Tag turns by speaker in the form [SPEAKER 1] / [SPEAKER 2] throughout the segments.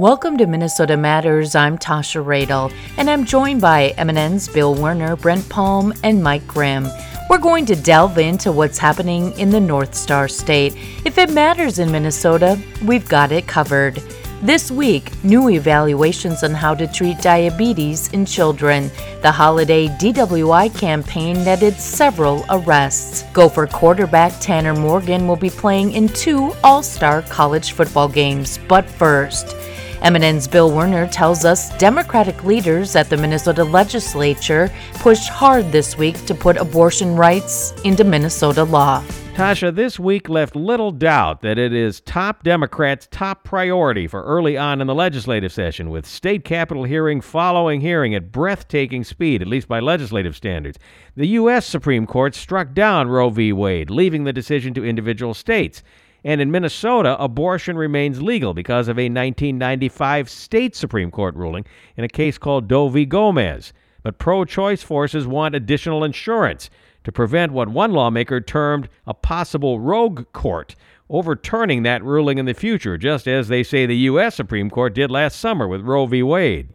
[SPEAKER 1] Welcome to Minnesota Matters. I'm Tasha Radel, and I'm joined by MNN's Bill Werner, Brent Palm, and Mike Grimm. We're going to delve into what's happening in the North Star State. If it matters in Minnesota, we've got it covered. This week, new evaluations on how to treat diabetes in children. The holiday DWI campaign netted several arrests. Gopher quarterback Tanner Morgan will be playing in two All Star college football games. But first, MNN's Bill Werner tells us Democratic leaders at the Minnesota legislature pushed hard this week to put abortion rights into Minnesota law.
[SPEAKER 2] Tasha, this week left little doubt that it is top Democrats' top priority for early on in the legislative session, with state capitol hearing following hearing at breathtaking speed, at least by legislative standards. The U.S. Supreme Court struck down Roe v. Wade, leaving the decision to individual states. And in Minnesota, abortion remains legal because of a 1995 state Supreme Court ruling in a case called Doe v. Gomez. But pro choice forces want additional insurance to prevent what one lawmaker termed a possible rogue court overturning that ruling in the future, just as they say the U.S. Supreme Court did last summer with Roe v. Wade.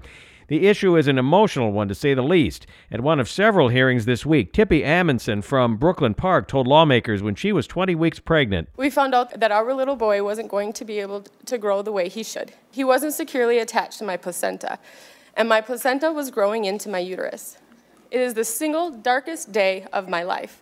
[SPEAKER 2] The issue is an emotional one, to say the least. At one of several hearings this week, Tippy Amundsen from Brooklyn Park told lawmakers when she was 20 weeks pregnant.
[SPEAKER 3] We found out that our little boy wasn't going to be able to grow the way he should. He wasn't securely attached to my placenta, and my placenta was growing into my uterus. It is the single darkest day of my life.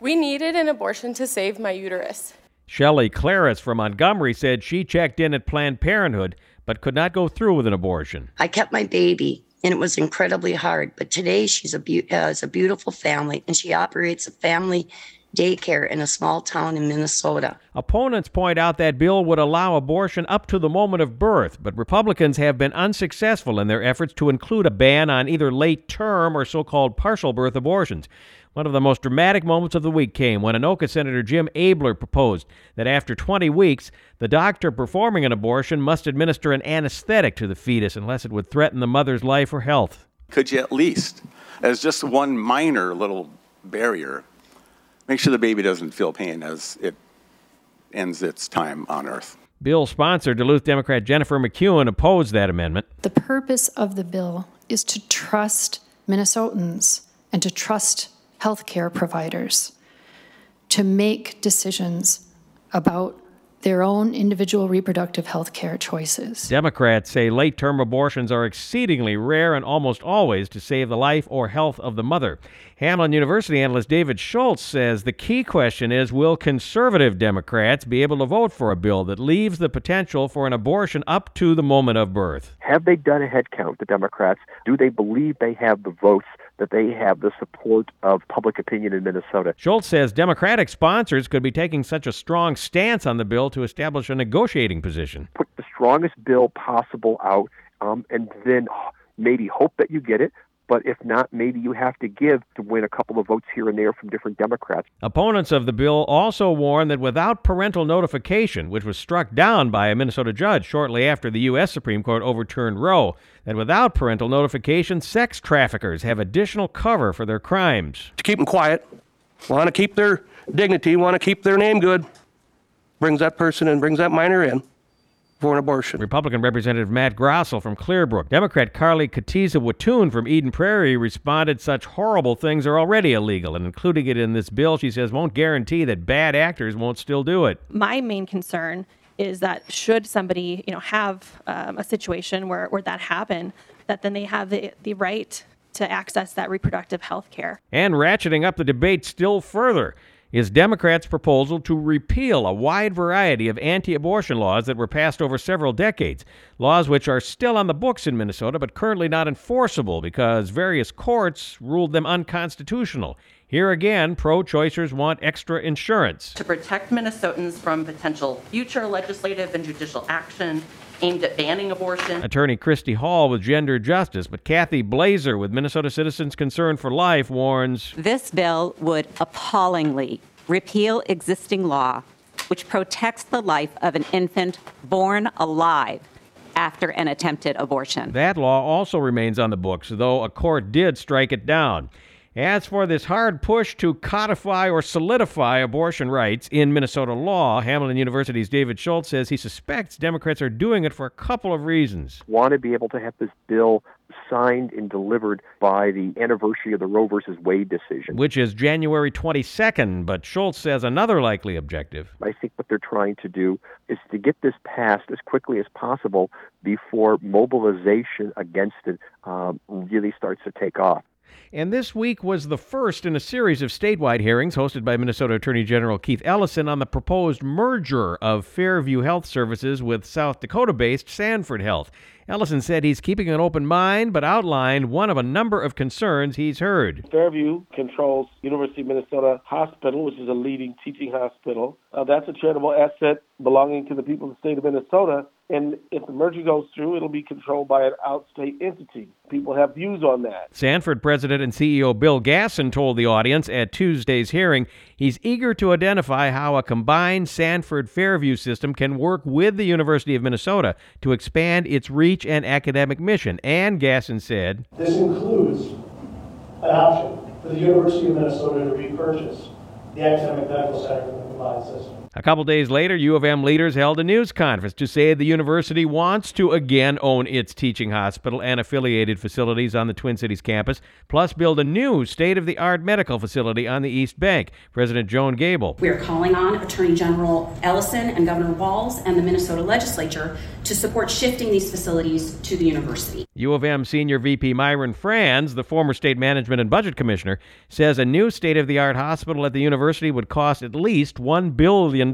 [SPEAKER 3] We needed an abortion to save my uterus.
[SPEAKER 2] Shelley Claris from Montgomery said she checked in at Planned Parenthood but could not go through with an abortion.
[SPEAKER 4] I kept my baby and it was incredibly hard, but today she's a be- has uh, a beautiful family and she operates a family daycare in a small town in Minnesota.
[SPEAKER 2] Opponents point out that bill would allow abortion up to the moment of birth, but Republicans have been unsuccessful in their efforts to include a ban on either late term or so called partial birth abortions. One of the most dramatic moments of the week came when Anoka Senator Jim Abeler proposed that after 20 weeks, the doctor performing an abortion must administer an anesthetic to the fetus unless it would threaten the mother's life or health.
[SPEAKER 5] Could you at least, as just one minor little barrier, make sure the baby doesn't feel pain as it ends its time on Earth?
[SPEAKER 2] Bill sponsor, Duluth Democrat Jennifer McEwen, opposed that amendment.
[SPEAKER 6] The purpose of the bill is to trust Minnesotans and to trust healthcare providers to make decisions about their own individual reproductive health care choices.
[SPEAKER 2] Democrats say late term abortions are exceedingly rare and almost always to save the life or health of the mother. Hamline University analyst David Schultz says the key question is will conservative Democrats be able to vote for a bill that leaves the potential for an abortion up to the moment of birth?
[SPEAKER 7] Have they done a head count, the Democrats? Do they believe they have the votes? That they have the support of public opinion in Minnesota.
[SPEAKER 2] Schultz says Democratic sponsors could be taking such a strong stance on the bill to establish a negotiating position.
[SPEAKER 7] Put the strongest bill possible out um, and then maybe hope that you get it, but if not, maybe you have to give to win a couple of votes here and there from different Democrats.
[SPEAKER 2] Opponents of the bill also warn that without parental notification, which was struck down by a Minnesota judge shortly after the U.S. Supreme Court overturned Roe, that without parental notification, sex traffickers have additional cover for their crimes.
[SPEAKER 8] To keep them quiet, want to keep their dignity, want to keep their name good, brings that person and brings that minor in for an abortion.
[SPEAKER 2] Republican Representative Matt Grossell from Clearbrook. Democrat Carlie Kotyza-Witthuhn from Eden Prairie responded such horrible things are already illegal, and including it in this bill, she says, won't guarantee that bad actors won't still do it.
[SPEAKER 9] My main concern is that should somebody, you know, have um, a situation where, where that happen, that then they have the, the right to access that reproductive health care.
[SPEAKER 2] And ratcheting up the debate still further is Democrats' proposal to repeal a wide variety of anti abortion laws that were passed over several decades. Laws which are still on the books in Minnesota but currently not enforceable because various courts ruled them unconstitutional. Here again, pro choicers want extra insurance.
[SPEAKER 10] To protect Minnesotans from potential future legislative and judicial action aimed at banning abortion.
[SPEAKER 2] Attorney Christy Hall with Gender Justice, but Cathy Blaeser with Minnesota Citizens Concern for Life warns
[SPEAKER 11] this bill would appallingly repeal existing law which protects the life of an infant born alive after an attempted abortion.
[SPEAKER 2] That law also remains on the books, though a court did strike it down. As for this hard push to codify or solidify abortion rights in Minnesota law, Hamline University's David Schultz says he suspects Democrats are doing it for a couple of reasons.
[SPEAKER 7] Want to be able to have this bill signed and delivered by the anniversary of the Roe versus Wade decision,
[SPEAKER 2] which is January 22nd. But Schultz says another likely objective.
[SPEAKER 7] I think what they're trying to do is to get this passed as quickly as possible before mobilization against it um, really starts to take off.
[SPEAKER 2] And this week was the first in a series of statewide hearings hosted by Minnesota Attorney General Keith Ellison on the proposed merger of Fairview Health Services with South Dakota based Sanford Health. Ellison said he's keeping an open mind, but outlined one of a number of concerns he's heard.
[SPEAKER 12] Fairview controls University of Minnesota Hospital, which is a leading teaching hospital. Uh, that's a charitable asset belonging to the people of the state of Minnesota. And if the merger goes through, it'll be controlled by an outstate entity. People have views on that.
[SPEAKER 2] Sanford President and CEO Bill Gassen told the audience at Tuesday's hearing he's eager to identify how a combined Sanford Fairview system can work with the University of Minnesota to expand its reach and academic mission. And Gassen said,
[SPEAKER 13] This includes an option for the University of Minnesota to repurchase the academic medical center from the combined system.
[SPEAKER 2] A couple days later, U of M leaders held a news conference to say the university wants to again own its teaching hospital and affiliated facilities on the Twin Cities campus, plus build a new state of the art medical facility on the East Bank. President Joan Gabel.
[SPEAKER 14] We are calling on Attorney General Ellison and Governor Walz and the Minnesota legislature to support shifting these facilities to the university.
[SPEAKER 2] U of M Senior VP Myron Frans, the former state management and budget commissioner, says a new state of the art hospital at the university would cost at least $1 billion.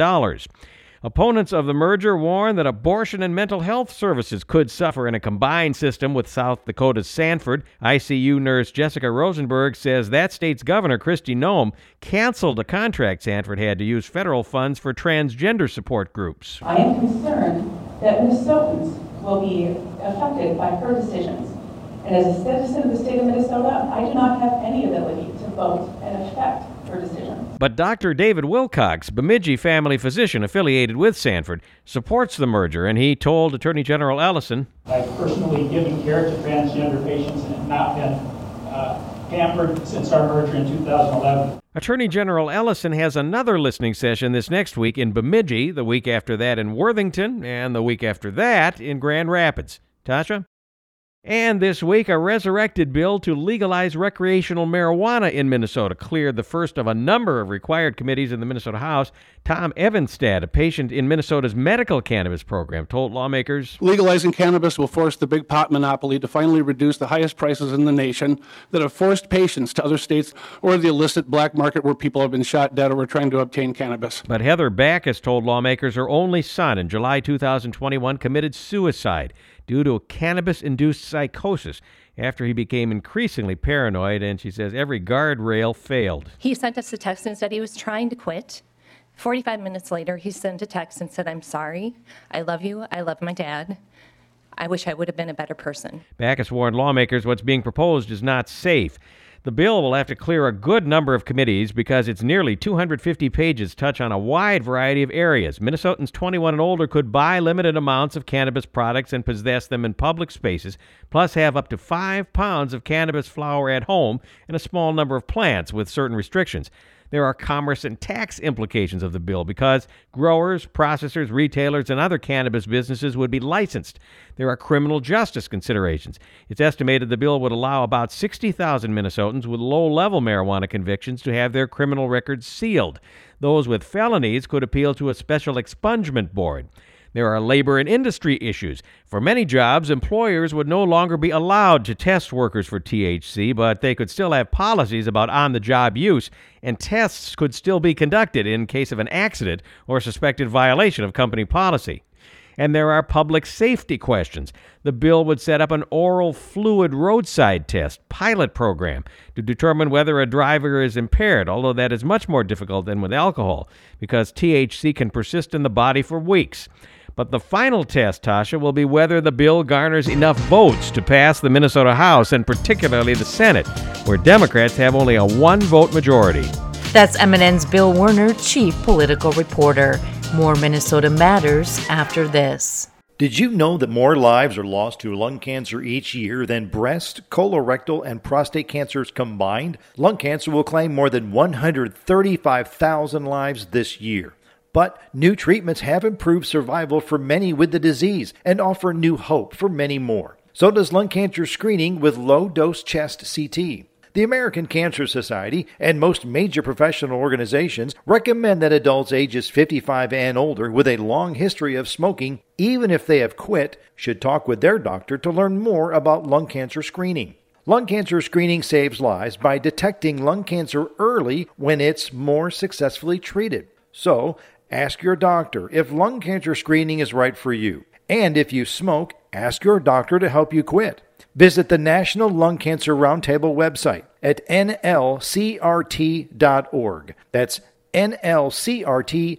[SPEAKER 2] Opponents of the merger warn that abortion and mental health services could suffer in a combined system with South Dakota's Sanford. ICU nurse Jessica Rosenberg says that state's governor, Kristi Noem, canceled a contract Sanford had to use federal funds for transgender support groups.
[SPEAKER 15] I am concerned that Minnesotans will be affected by her decisions. And as a citizen of the state of Minnesota, I do not have any ability to vote and affect her decision.
[SPEAKER 2] But Dr. David Wilcox, Bemidji family physician affiliated with Sanford, supports the merger, and he told Attorney General Ellison
[SPEAKER 13] I've personally given care to transgender patients and have not been uh, pampered since our merger in 2011.
[SPEAKER 2] Attorney General Ellison has another listening session this next week in Bemidji, the week after that in Worthington, and the week after that in Grand Rapids. Tasha? And this week, a resurrected bill to legalize recreational marijuana in Minnesota cleared the first of a number of required committees in the Minnesota House. Tom Evenstad, a patient in Minnesota's medical cannabis program, told lawmakers
[SPEAKER 16] Legalizing cannabis will force the big pot monopoly to finally reduce the highest prices in the nation that have forced patients to other states or the illicit black market where people have been shot dead or were trying to obtain cannabis.
[SPEAKER 2] But Heather Backus told lawmakers her only son in July 2021 committed suicide due to a cannabis induced psychosis after he became increasingly paranoid, and she says every guardrail failed.
[SPEAKER 17] He sent us a text and said he was trying to quit. 45 minutes later, he sent a text and said, I'm sorry. I love you. I love my dad. I wish I would have been a better person.
[SPEAKER 2] Backus warned lawmakers what's being proposed is not safe. The bill will have to clear a good number of committees because its nearly 250 pages touch on a wide variety of areas. Minnesotans 21 and older could buy limited amounts of cannabis products and possess them in public spaces, plus have up to five pounds of cannabis flower at home and a small number of plants with certain restrictions there are commerce and tax implications of the bill because growers, processors, retailers, and other cannabis businesses would be licensed. There are criminal justice considerations. It's estimated the bill would allow about 60,000 Minnesotans with low level marijuana convictions to have their criminal records sealed. Those with felonies could appeal to a special expungement board. There are labor and industry issues. For many jobs, employers would no longer be allowed to test workers for THC, but they could still have policies about on the job use, and tests could still be conducted in case of an accident or suspected violation of company policy. And there are public safety questions. The bill would set up an oral fluid roadside test pilot program to determine whether a driver is impaired, although that is much more difficult than with alcohol because THC can persist in the body for weeks. But the final test, Tasha, will be whether the bill garners enough votes to pass the Minnesota House and particularly the Senate, where Democrats have only a one vote majority.
[SPEAKER 1] That's MNN's Bill Werner, Chief Political Reporter. More Minnesota Matters after this.
[SPEAKER 18] Did you know that more lives are lost to lung cancer each year than breast, colorectal, and prostate cancers combined? Lung cancer will claim more than 135,000 lives this year. But new treatments have improved survival for many with the disease and offer new hope for many more. So does lung cancer screening with low dose chest CT. The American Cancer Society and most major professional organizations recommend that adults ages 55 and older with a long history of smoking, even if they have quit, should talk with their doctor to learn more about lung cancer screening. Lung cancer screening saves lives by detecting lung cancer early when it's more successfully treated. So, ask your doctor if lung cancer screening is right for you. And if you smoke, ask your doctor to help you quit. Visit the National Lung Cancer Roundtable website at nlcrt.org. That's nlcrt.org.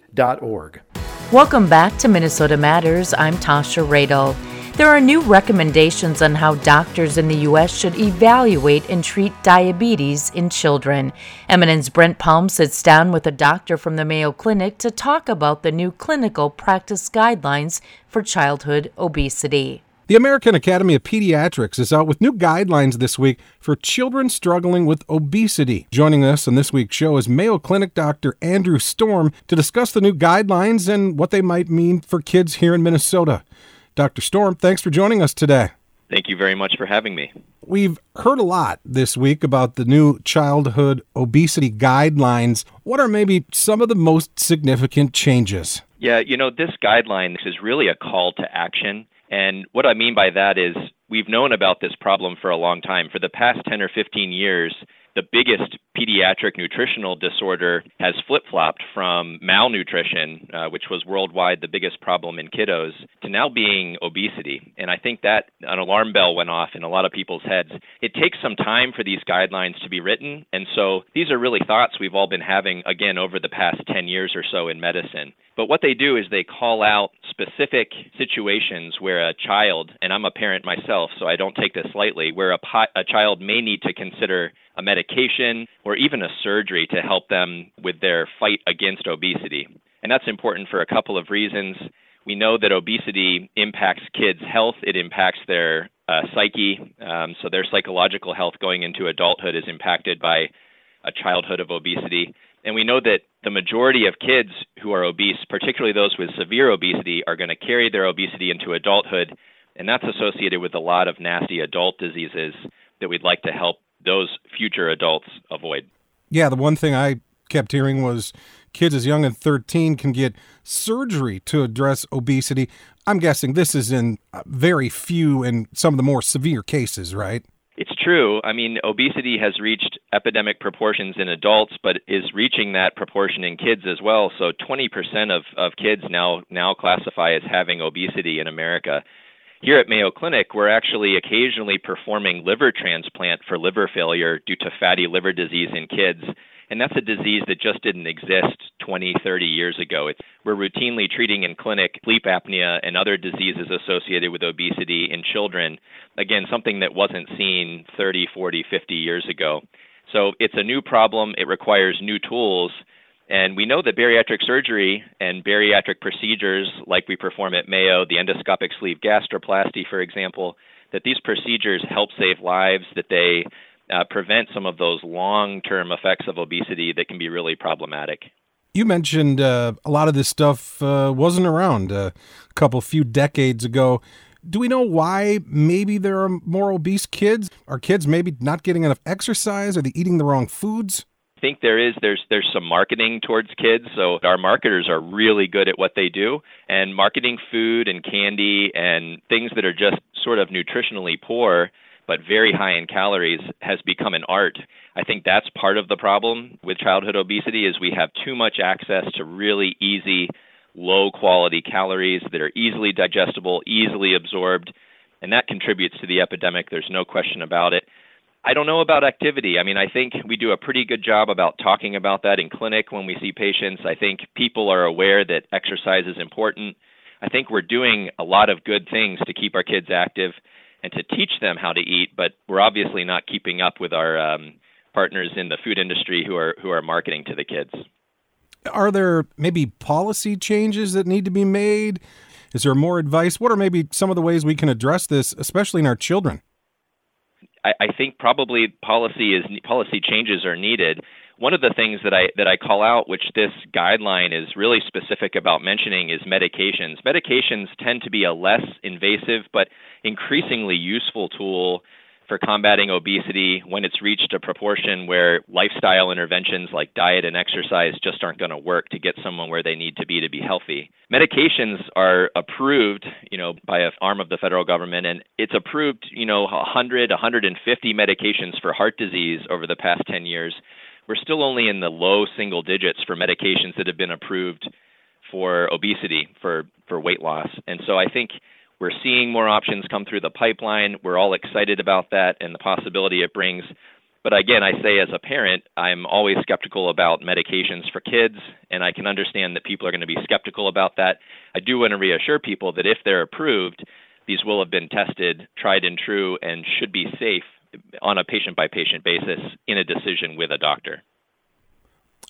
[SPEAKER 1] Welcome back to Minnesota Matters. I'm Tasha Radel. There are new recommendations on how doctors in the U.S. should evaluate and treat diabetes in children. MNN's Brent Palm sits down with a doctor from the Mayo Clinic to talk about the new clinical practice guidelines for childhood obesity.
[SPEAKER 19] The American Academy of Pediatrics is out with new guidelines this week for children struggling with obesity. Joining us on this week's show is Mayo Clinic Dr. Andrew Storm to discuss the new guidelines and what they might mean for kids here in Minnesota. Dr. Storm, thanks for joining us today.
[SPEAKER 20] Thank you very much for having me.
[SPEAKER 19] We've heard a lot this week about the new childhood obesity guidelines. What are maybe some of the most significant changes?
[SPEAKER 20] Yeah, you know, this guideline is really a call to action. And what I mean by that is we've known about this problem for a long time. For the past 10 or 15 years, the biggest pediatric nutritional disorder has flip flopped from malnutrition, uh, which was worldwide the biggest problem in kiddos, to now being obesity. And I think that an alarm bell went off in a lot of people's heads. It takes some time for these guidelines to be written. And so these are really thoughts we've all been having, again, over the past 10 years or so in medicine. But what they do is they call out specific situations where a child, and I'm a parent myself, so I don't take this lightly, where a, a child may need to consider a medication or even a surgery to help them with their fight against obesity. And that's important for a couple of reasons. We know that obesity impacts kids' health, it impacts their uh, psyche, um, so their psychological health going into adulthood is impacted by a childhood of obesity. And we know that the majority of kids who are obese, particularly those with severe obesity, are going to carry their obesity into adulthood. And that's associated with a lot of nasty adult diseases that we'd like to help those future adults avoid.
[SPEAKER 19] Yeah, the one thing I kept hearing was kids as young as 13 can get surgery to address obesity. I'm guessing this is in uh, very few and some of the more severe cases, right?
[SPEAKER 20] It's true. I mean, obesity has reached epidemic proportions in adults, but is reaching that proportion in kids as well. So 20% of, of kids now now classify as having obesity in America. Here at Mayo Clinic, we're actually occasionally performing liver transplant for liver failure due to fatty liver disease in kids. And that's a disease that just didn't exist 20, 30 years ago. It's, we're routinely treating in clinic sleep apnea and other diseases associated with obesity in children. Again, something that wasn't seen 30, 40, 50 years ago. So it's a new problem. It requires new tools. And we know that bariatric surgery and bariatric procedures, like we perform at Mayo, the endoscopic sleeve gastroplasty, for example, that these procedures help save lives, that they uh, prevent some of those long term effects of obesity that can be really problematic.
[SPEAKER 19] You mentioned uh, a lot of this stuff uh, wasn't around a couple few decades ago. Do we know why maybe there are more obese kids? Are kids maybe not getting enough exercise? Are they eating the wrong foods?
[SPEAKER 20] Think there is there's there's some marketing towards kids so our marketers are really good at what they do and marketing food and candy and things that are just sort of nutritionally poor but very high in calories has become an art. I think that's part of the problem with childhood obesity is we have too much access to really easy low quality calories that are easily digestible, easily absorbed, and that contributes to the epidemic. There's no question about it. I don't know about activity. I mean, I think we do a pretty good job about talking about that in clinic when we see patients. I think people are aware that exercise is important. I think we're doing a lot of good things to keep our kids active and to teach them how to eat, but we're obviously not keeping up with our um, partners in the food industry who are who are marketing to the kids.
[SPEAKER 19] Are there maybe policy changes that need to be made? Is there more advice? What are maybe some of the ways we can address this, especially in our children?
[SPEAKER 20] I, I think probably policy is policy changes are needed. One of the things that I that I call out, which this guideline is really specific about mentioning, is medications. Medications tend to be a less invasive but increasingly useful tool for combating obesity when it's reached a proportion where lifestyle interventions like diet and exercise just aren't going to work to get someone where they need to be to be healthy. Medications are approved, you know, by an arm of the federal government and it's approved, you know, 100, 150 medications for heart disease over the past 10 years. We're still only in the low single digits for medications that have been approved for obesity, for for weight loss. And so I think we're seeing more options come through the pipeline. We're all excited about that and the possibility it brings. But again, I say as a parent, I'm always skeptical about medications for kids, and I can understand that people are going to be skeptical about that. I do want to reassure people that if they're approved, these will have been tested, tried and true, and should be safe on a patient by patient basis in a decision with a doctor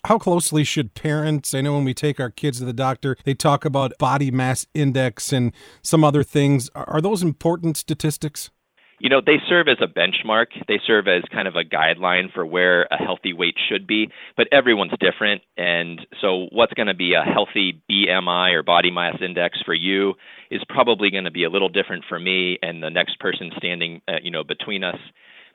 [SPEAKER 19] how closely should parents i know when we take our kids to the doctor they talk about body mass index and some other things. Are those important statistics?
[SPEAKER 20] You know they serve as a benchmark. They serve as kind of a guideline for where a healthy weight should be but everyone's different. And so what's going to be a healthy bmi or body mass index for you is probably going to be a little different for me and the next person standing uh, you know between us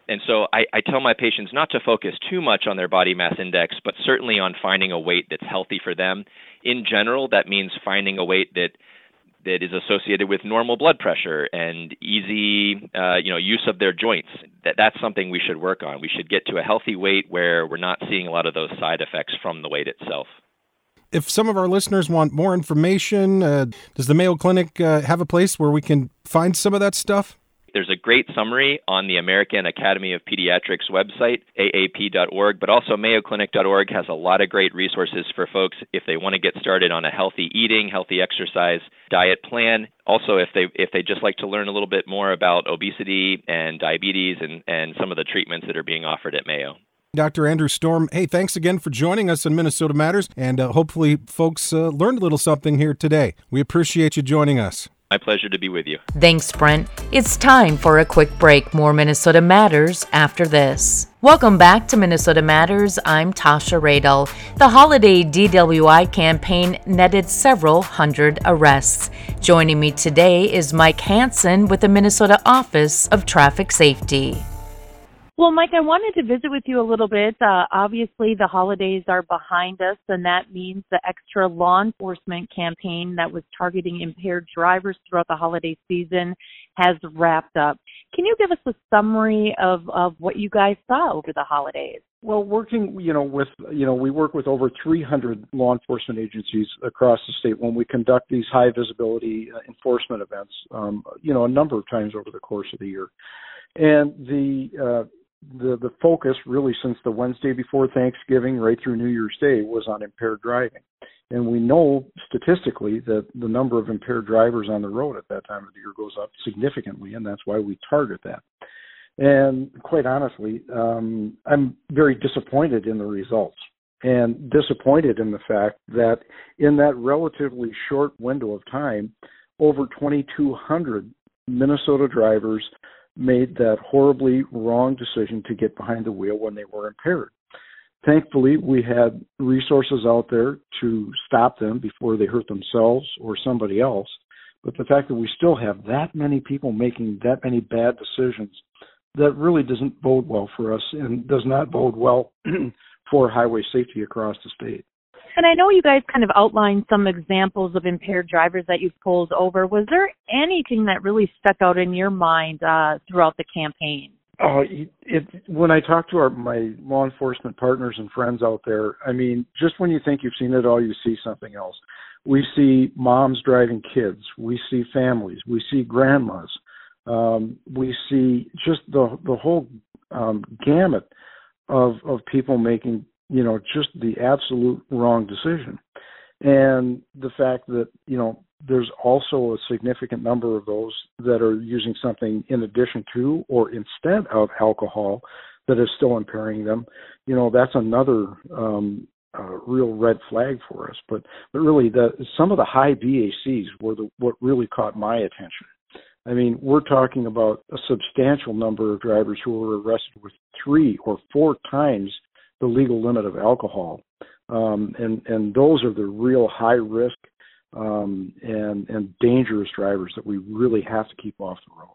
[SPEAKER 20] and so I, I tell my patients not to focus too much on their body mass index, but certainly on finding a weight that's healthy for them. In general, that means finding a weight that that is associated with normal blood pressure and easy uh, you know use of their joints. That that's something we should work on. We should get to a healthy weight where we're not seeing a lot of those side effects from the weight itself.
[SPEAKER 19] If some of our listeners want more information uh, does the mayo clinic uh, have a place where we can find some of that stuff
[SPEAKER 20] there's a great summary on the American Academy of Pediatrics website, aap.org, but also mayoclinic.org has a lot of great resources for folks if they want to get started on a healthy eating, healthy exercise diet plan. Also, if they if they just like to learn a little bit more about obesity and diabetes and, and some of the treatments that are being offered at Mayo.
[SPEAKER 19] Dr. Andrew Storm, hey, thanks again for joining us on Minnesota Matters, and uh, hopefully folks uh, learned a little something here today. We appreciate you joining us.
[SPEAKER 20] My pleasure to be with you.
[SPEAKER 1] Thanks, Brent. It's time for a quick break. More Minnesota Matters after this. Welcome back to Minnesota Matters. I'm Tasha Radel. The holiday DWI campaign netted several hundred arrests. Joining me today is Mike Hanson with the Minnesota Office of Traffic Safety.
[SPEAKER 21] Well, Mike, I wanted to visit with you a little bit. Uh, obviously, the holidays are behind us, and that means the extra law enforcement campaign that was targeting impaired drivers throughout the holiday season has wrapped up. Can you give us a summary of, of what you guys saw over the holidays?
[SPEAKER 22] Well, working, you know, with, you know, we work with over 300 law enforcement agencies across the state when we conduct these high visibility uh, enforcement events, um, you know, a number of times over the course of the year. And the uh, the the focus really since the Wednesday before Thanksgiving right through New Year's Day was on impaired driving. And we know statistically that the number of impaired drivers on the road at that time of the year goes up significantly, and that's why we target that. And quite honestly, um, I'm very disappointed in the results and disappointed in the fact that in that relatively short window of time, over 2,200 Minnesota drivers made that horribly wrong decision to get behind the wheel when they were impaired. Thankfully, we had resources out there to stop them before they hurt themselves or somebody else. But the fact that we still have that many people making that many bad decisions, that really doesn't bode well for us and does not bode well for highway safety across the state.
[SPEAKER 21] And I know you guys kind of outlined some examples of impaired drivers that you've pulled over. Was there anything that really stuck out in your mind uh, throughout the campaign?
[SPEAKER 22] Oh, it, when I talk to our, my law enforcement partners and friends out there, I mean, just when you think you've seen it all, you see something else. We see moms driving kids. We see families. We see grandmas. Um, we see just the the whole um, gamut of of people making you know, just the absolute wrong decision. And the fact that, you know, there's also a significant number of those that are using something in addition to or instead of alcohol that is still impairing them. You know, that's another um, a real red flag for us. But but really, the some of the high BACs were the what really caught my attention. I mean, we're talking about a substantial number of drivers who were arrested with three or four times the legal limit of alcohol, um, and and those are the real high risk um, and and dangerous drivers that we really have to keep off the road.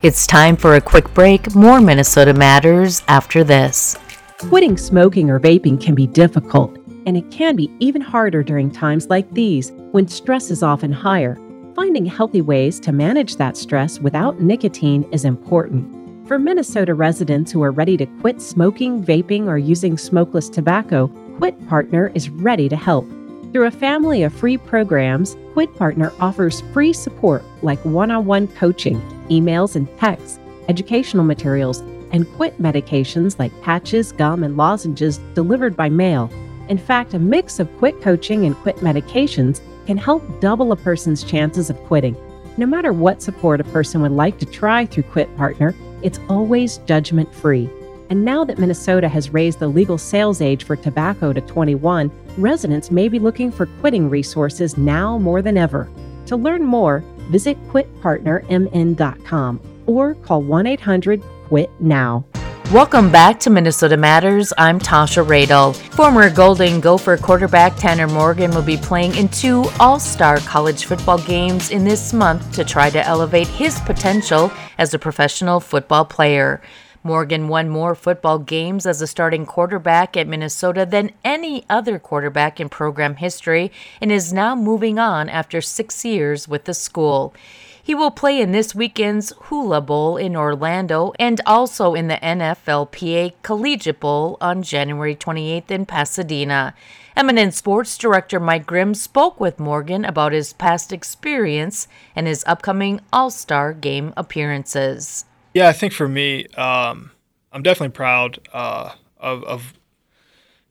[SPEAKER 1] It's time for a quick break. More Minnesota Matters after this.
[SPEAKER 23] Quitting smoking or vaping can be difficult, and it can be even harder during times like these when stress is often higher. Finding healthy ways to manage that stress without nicotine is important. For Minnesota residents who are ready to quit smoking, vaping, or using smokeless tobacco, Quit Partner is ready to help. Through a family of free programs, Quit Partner offers free support like one on one coaching, emails and texts, educational materials, and quit medications like patches, gum, and lozenges delivered by mail. In fact, a mix of quit coaching and quit medications can help double a person's chances of quitting. No matter what support a person would like to try through Quit Partner, it's always judgment free. And now that Minnesota has raised the legal sales age for tobacco to 21, residents may be looking for quitting resources now more than ever. To learn more, visit quitpartnermn.com or call 1 800 QUIT NOW.
[SPEAKER 1] Welcome back to Minnesota Matters. I'm Tasha Radel. Former Golden Gopher quarterback Tanner Morgan will be playing in two All Star college football games in this month to try to elevate his potential as a professional football player. Morgan won more football games as a starting quarterback at Minnesota than any other quarterback in program history and is now moving on after six years with the school. He will play in this weekend's Hula Bowl in Orlando and also in the NFLPA Collegiate Bowl on January 28th in Pasadena. MNN Sports Director Mike Grimm spoke with Morgan about his past experience and his upcoming All Star game appearances.
[SPEAKER 24] Yeah, I think for me, um, I'm definitely proud uh, of, of,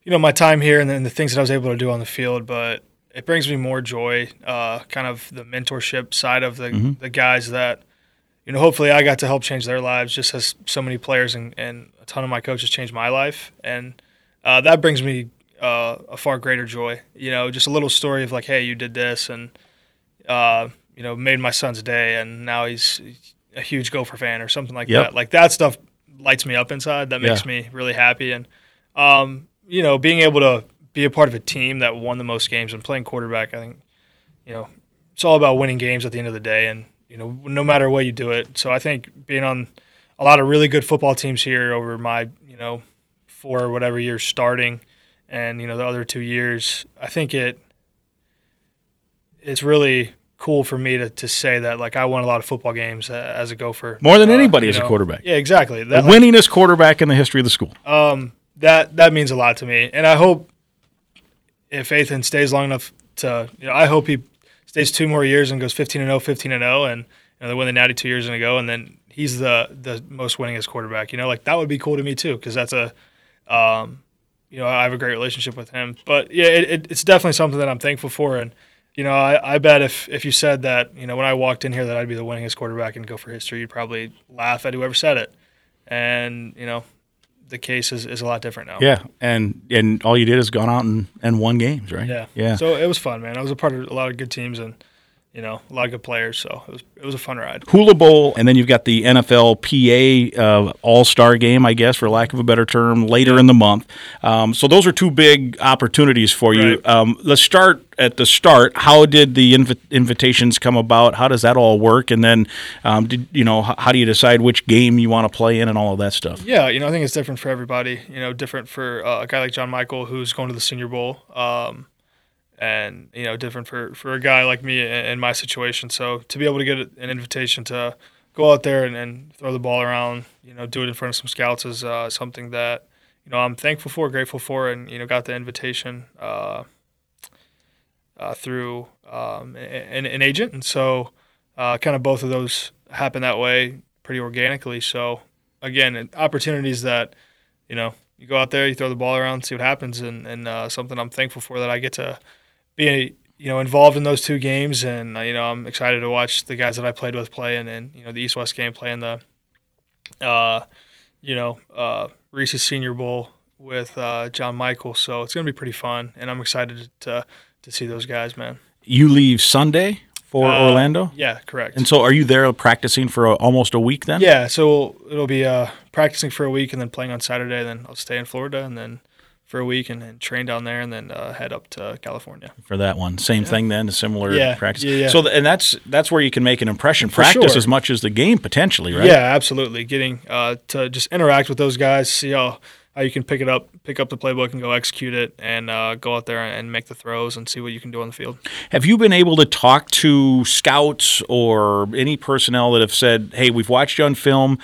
[SPEAKER 24] you know my time here and then the things that I was able to do on the field. But it brings me more joy, uh, kind of the mentorship side of the
[SPEAKER 25] Mm-hmm.
[SPEAKER 24] the guys that you know. Hopefully, I got to help change their lives, just as so many players and, and a ton of my coaches changed my life, and uh, that brings me uh, a far greater joy. You know, just a little story of like, hey, you did this, and uh, you know, made my son's day, and now he's a huge Gopher fan or something like
[SPEAKER 25] Yep.
[SPEAKER 24] that. Like that stuff lights me up inside. That makes
[SPEAKER 25] Yeah.
[SPEAKER 24] me really happy, and um, you know, being able to be a part of a team that won the most games and playing quarterback, I think, you know, it's all about winning games at the end of the day, and you know, no matter what you do it. So I think being on a lot of really good football teams here over my, you know, four or whatever years starting, and you know the other two years, I think it it's really cool for me to, to say that like I won a lot of football games uh, as a Gopher.
[SPEAKER 25] More than
[SPEAKER 24] Uh,
[SPEAKER 25] anybody as a quarterback.
[SPEAKER 24] Yeah, exactly.
[SPEAKER 25] The
[SPEAKER 24] That, like,
[SPEAKER 25] winningest quarterback in the history of the school.
[SPEAKER 24] um, that that means a lot to me, and I hope if Athan stays long enough to, you know, I hope he stays two more years and goes 15 and 0, 15 and 0, and you know, they win the Natty two years in a go, and then he's the the most winningest quarterback. You know, like that would be cool to me too, because that's a, um, you know, I have a great relationship with him. But yeah, it, it, it's definitely something that I'm thankful for, and you know, I, I bet if if you said that, you know, when I walked in here that I'd be the winningest quarterback and Gopher history, you'd probably laugh at whoever said it, and you know, the case is, is a lot different now.
[SPEAKER 25] Yeah, and and all you did is gone out and, and won games, right?
[SPEAKER 24] Yeah.
[SPEAKER 25] yeah.
[SPEAKER 24] So it was fun, man. I was a part of a lot of good teams and, you know, a lot of good players. So it was it was a fun ride.
[SPEAKER 25] Hula Bowl, and then you've got the NFL PA uh, All Star Game, I guess, for lack of a better term, later in the month. Um, so those are two big opportunities for you. Um, let's start at the start. How did the invi- invitations come about? How does that all work? And then, um, did you know, how do you decide which game you want to play in and all of that stuff?
[SPEAKER 24] Yeah, you know, I think it's different for everybody. You know, different for uh, a guy like John Michael who's going to the Senior Bowl, um, and you know, different for for a guy like me in, my situation. So to be able to get an invitation to go out there and, and throw the ball around, you know, do it in front of some scouts is uh, something that you know I'm thankful for, grateful for, and you know, got the invitation. Uh, uh, through um, an, an agent, and so uh, kind of both of those happen that way pretty organically. So again, opportunities that you know you go out there, you throw the ball around, see what happens, and and uh, something I'm thankful for that I get to be you know involved in those two games, and you know I'm excited to watch the guys that I played with play, and, and you know the East West game playing the uh, you know uh, Reese's Senior Bowl with uh, John Michael. So it's gonna be pretty fun, and I'm excited to to see those guys, man.
[SPEAKER 25] You leave Sunday for
[SPEAKER 24] Uh,
[SPEAKER 25] Orlando.
[SPEAKER 24] Yeah, correct.
[SPEAKER 25] And so, are you there practicing for a, almost a week then?
[SPEAKER 24] Yeah, so it'll be uh, practicing for a week and then playing on Saturday. Then I'll stay in Florida and then for a week and, and train down there and then uh, head up to California.
[SPEAKER 25] For that one, same thing then, a similar
[SPEAKER 24] Yeah,
[SPEAKER 25] practice.
[SPEAKER 24] yeah, yeah.
[SPEAKER 25] So, th- and that's that's where you can make an impression. Practice
[SPEAKER 24] sure.
[SPEAKER 25] as much as the game potentially, right?
[SPEAKER 24] Yeah, absolutely. Getting uh, to just interact with those guys, see how, how you can pick it up, pick up the playbook and go execute it, and uh, go out there and make the throws and see what you can do on the field.
[SPEAKER 25] Have you been able to talk to scouts or any personnel that have said, "Hey, we've watched you on film.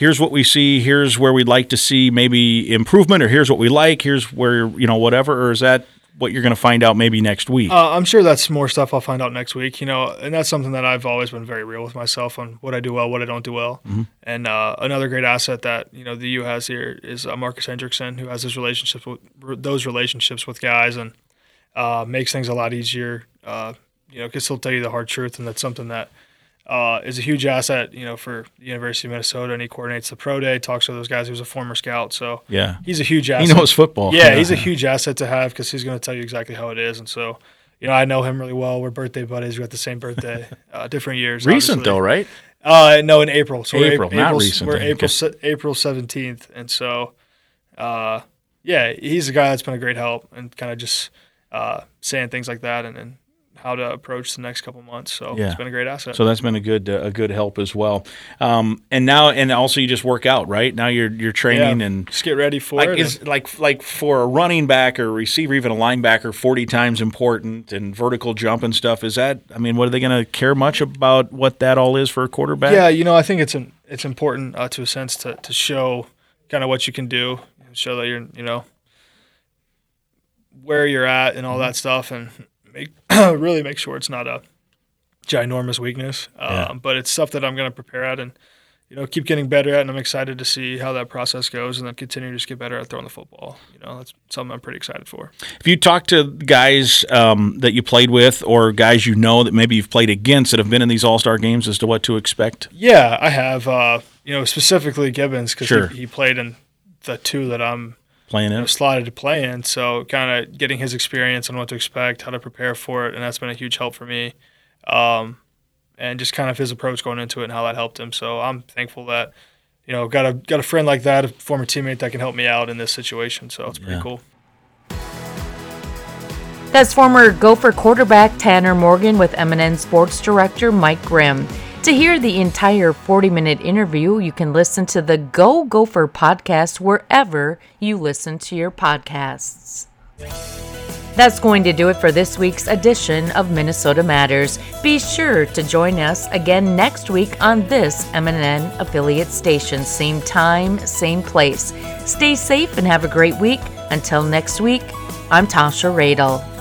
[SPEAKER 25] Here's what we see. Here's where we'd like to see maybe improvement, or here's what we like. Here's where you know whatever." Or is that what you're going to find out maybe next week?
[SPEAKER 24] Uh, I'm sure that's more stuff I'll find out next week. You know, and that's something that I've always been very real with myself on what I do well, what I don't do well.
[SPEAKER 25] Mhm.
[SPEAKER 24] And uh, another great asset that you know the U has here is uh, Marcus Hendrickson, who has his relationships with those relationships with guys and uh, makes things a lot easier. Uh, you know, because he'll tell you the hard truth, and that's something that uh, is a huge asset. You know, for the University of Minnesota, and he coordinates the pro day, talks to those guys. He was a former scout, so
[SPEAKER 25] Yeah.
[SPEAKER 24] he's a huge asset.
[SPEAKER 25] He knows football.
[SPEAKER 24] Yeah,
[SPEAKER 25] Yeah.
[SPEAKER 24] he's a huge asset to have because he's going to tell you exactly how it is, and so. You know, I know him really well. We're birthday buddies. We got the same birthday, uh, different years.
[SPEAKER 25] Recent
[SPEAKER 24] obviously.
[SPEAKER 25] though, right?
[SPEAKER 24] Uh, no, in April. So we're
[SPEAKER 25] April, not
[SPEAKER 24] April,
[SPEAKER 25] recent
[SPEAKER 24] We're. April
[SPEAKER 25] Okay.
[SPEAKER 24] April seventeenth, and so, uh, yeah, he's a guy that's been a great help and kind of just uh, saying things like that and, and how to approach the next couple months. So
[SPEAKER 25] Yeah.
[SPEAKER 24] it's been a great asset.
[SPEAKER 25] So that's been a good uh, a good help as well. Um, and now and also you just work out, right? Now you're you're training
[SPEAKER 24] Yeah,
[SPEAKER 25] and
[SPEAKER 24] just get ready for
[SPEAKER 25] like
[SPEAKER 24] it.
[SPEAKER 25] is like like for a running back or receiver, even a linebacker, forty times important and vertical jump and stuff. Is that? I mean, what are they going to care much about what that all is for a quarterback?
[SPEAKER 24] Yeah, you know, I think it's an, it's important uh, to a sense to, to show kind of what you can do, show that you're you know where you're at and all that stuff, and make really make sure it's not a ginormous weakness. Um,
[SPEAKER 25] Yeah.
[SPEAKER 24] But it's stuff that I'm going to prepare at and you know keep getting better at, and I'm excited to see how that process goes, and then continue to just get better at throwing the football. You know, that's something I'm pretty excited for.
[SPEAKER 25] If you talk to guys um, that you played with or guys you know that maybe you've played against that have been in these All Star games as to what to expect.
[SPEAKER 24] Yeah, I have. Uh, you know, specifically Gibbons because
[SPEAKER 25] Sure.
[SPEAKER 24] he, he played in the two that I'm
[SPEAKER 25] Playing in.
[SPEAKER 24] know, slotted to play in. So kind of getting his experience on what to expect, how to prepare for it, and that's been a huge help for me. Um, and just kind of his approach going into it and how that helped him. So I'm thankful that you know got a got a friend like that, a former teammate that can help me out in this situation. So it's pretty
[SPEAKER 25] Yeah.
[SPEAKER 24] cool.
[SPEAKER 1] That's former Gopher quarterback Tanner Morgan with MNN Sports Director Mike Grimm. To hear the entire 40 minute interview, you can listen to the Go Gopher podcast wherever you listen to your podcasts. That's going to do it for this week's edition of Minnesota Matters. Be sure to join us again next week on this MNN affiliate station. Same time, same place. Stay safe and have a great week. Until next week, I'm Tasha Radel.